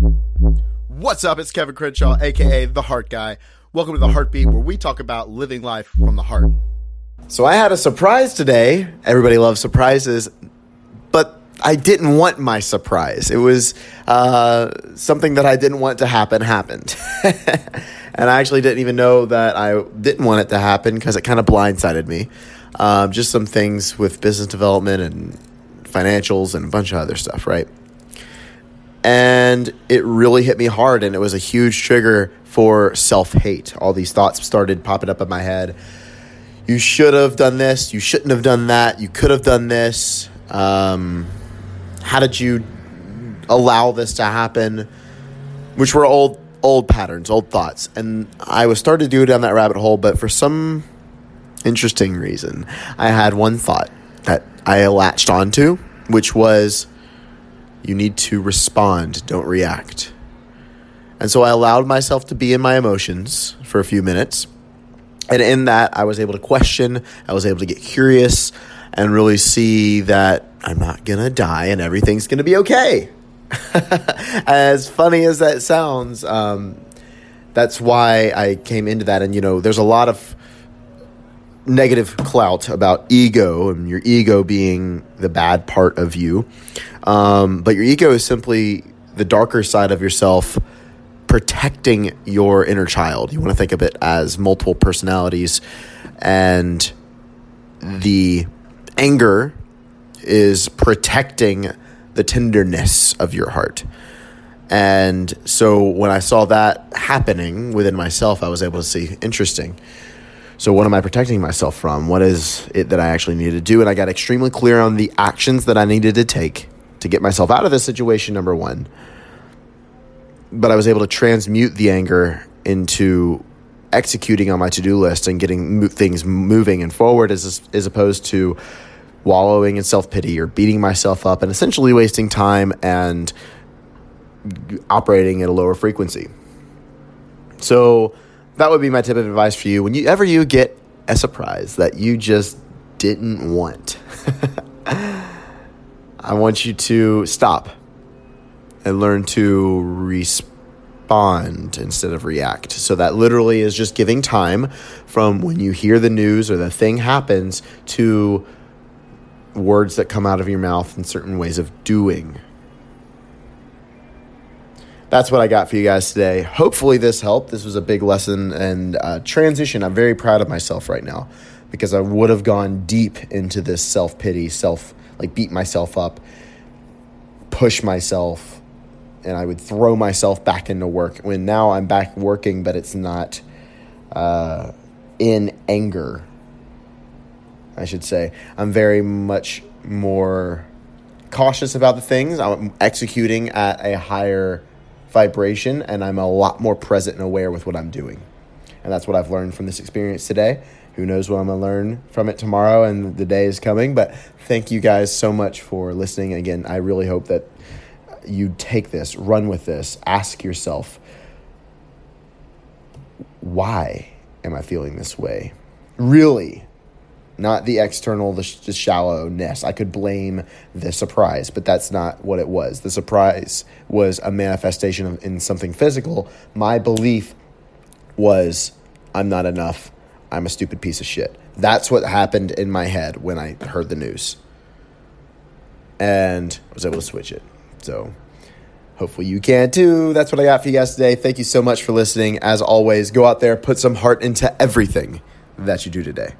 What's up? It's Kevin Crenshaw, aka The Heart Guy. Welcome to The Heartbeat, where we talk about living life from the heart. So, I had a surprise today. Everybody loves surprises, but I didn't want my surprise. It was uh, something that I didn't want to happen happened. and I actually didn't even know that I didn't want it to happen because it kind of blindsided me. Um, just some things with business development and financials and a bunch of other stuff, right? And it really hit me hard and it was a huge trigger for self-hate. All these thoughts started popping up in my head. You should have done this. You shouldn't have done that. You could have done this. Um, how did you allow this to happen? Which were old old patterns old thoughts. And i was starting to do it down that rabbit hole but for some interesting reason i had one thought that i latched onto which was you need to respond, don't react. And so I allowed myself to be in my emotions for a few minutes. And in that, I was able to question, I was able to get curious, and really see that I'm not to die and everything's to be okay. as funny as that sounds, um, that's why I came into that. And, you know, there's a lot of negative clout about ego and your ego being the bad part of you. Um, but your ego is simply the darker side of yourself protecting your inner child. You want to think of it as multiple personalities, and the anger is protecting the tenderness of your heart. And so when I saw that happening within myself, I was able to see interesting. So, what am I protecting myself from? What is it that I actually need to do? And I got extremely clear on the actions that I needed to take to get myself out of this situation, number one. But I was able to transmute the anger into executing on my to do list and getting mo- things moving and forward as, as opposed to wallowing in self pity or beating myself up and essentially wasting time and operating at a lower frequency. So, that would be my tip of advice for you. Whenever you get a surprise that you just didn't want, I want you to stop and learn to respond instead of react. So that literally is just giving time from when you hear the news or the thing happens to words that come out of your mouth and certain ways of doing that's what I got for you guys today. Hopefully, this helped. This was a big lesson and uh, transition. I'm very proud of myself right now because I would have gone deep into this self pity, self like beat myself up, push myself, and I would throw myself back into work. When now I'm back working, but it's not uh, in anger. I should say I'm very much more cautious about the things. I'm executing at a higher vibration and I'm a lot more present and aware with what I'm doing. And that's what I've learned from this experience today. Who knows what I'm going to learn from it tomorrow and the day is coming. But thank you guys so much for listening. Again, I really hope that you take this, run with this, ask yourself, why am I feeling this way? Really, not the external, the, the shallowness. I could blame the surprise, but that's not what it was. The surprise was a manifestation of, in something physical. My belief was, I'm not enough. I'm a stupid piece of shit. That's what happened in my head when I heard the news. And I was able to switch it. So hopefully you can too. That's what I got for you guys today. Thank you so much for listening. As always, go out there, put some heart into everything that you do today.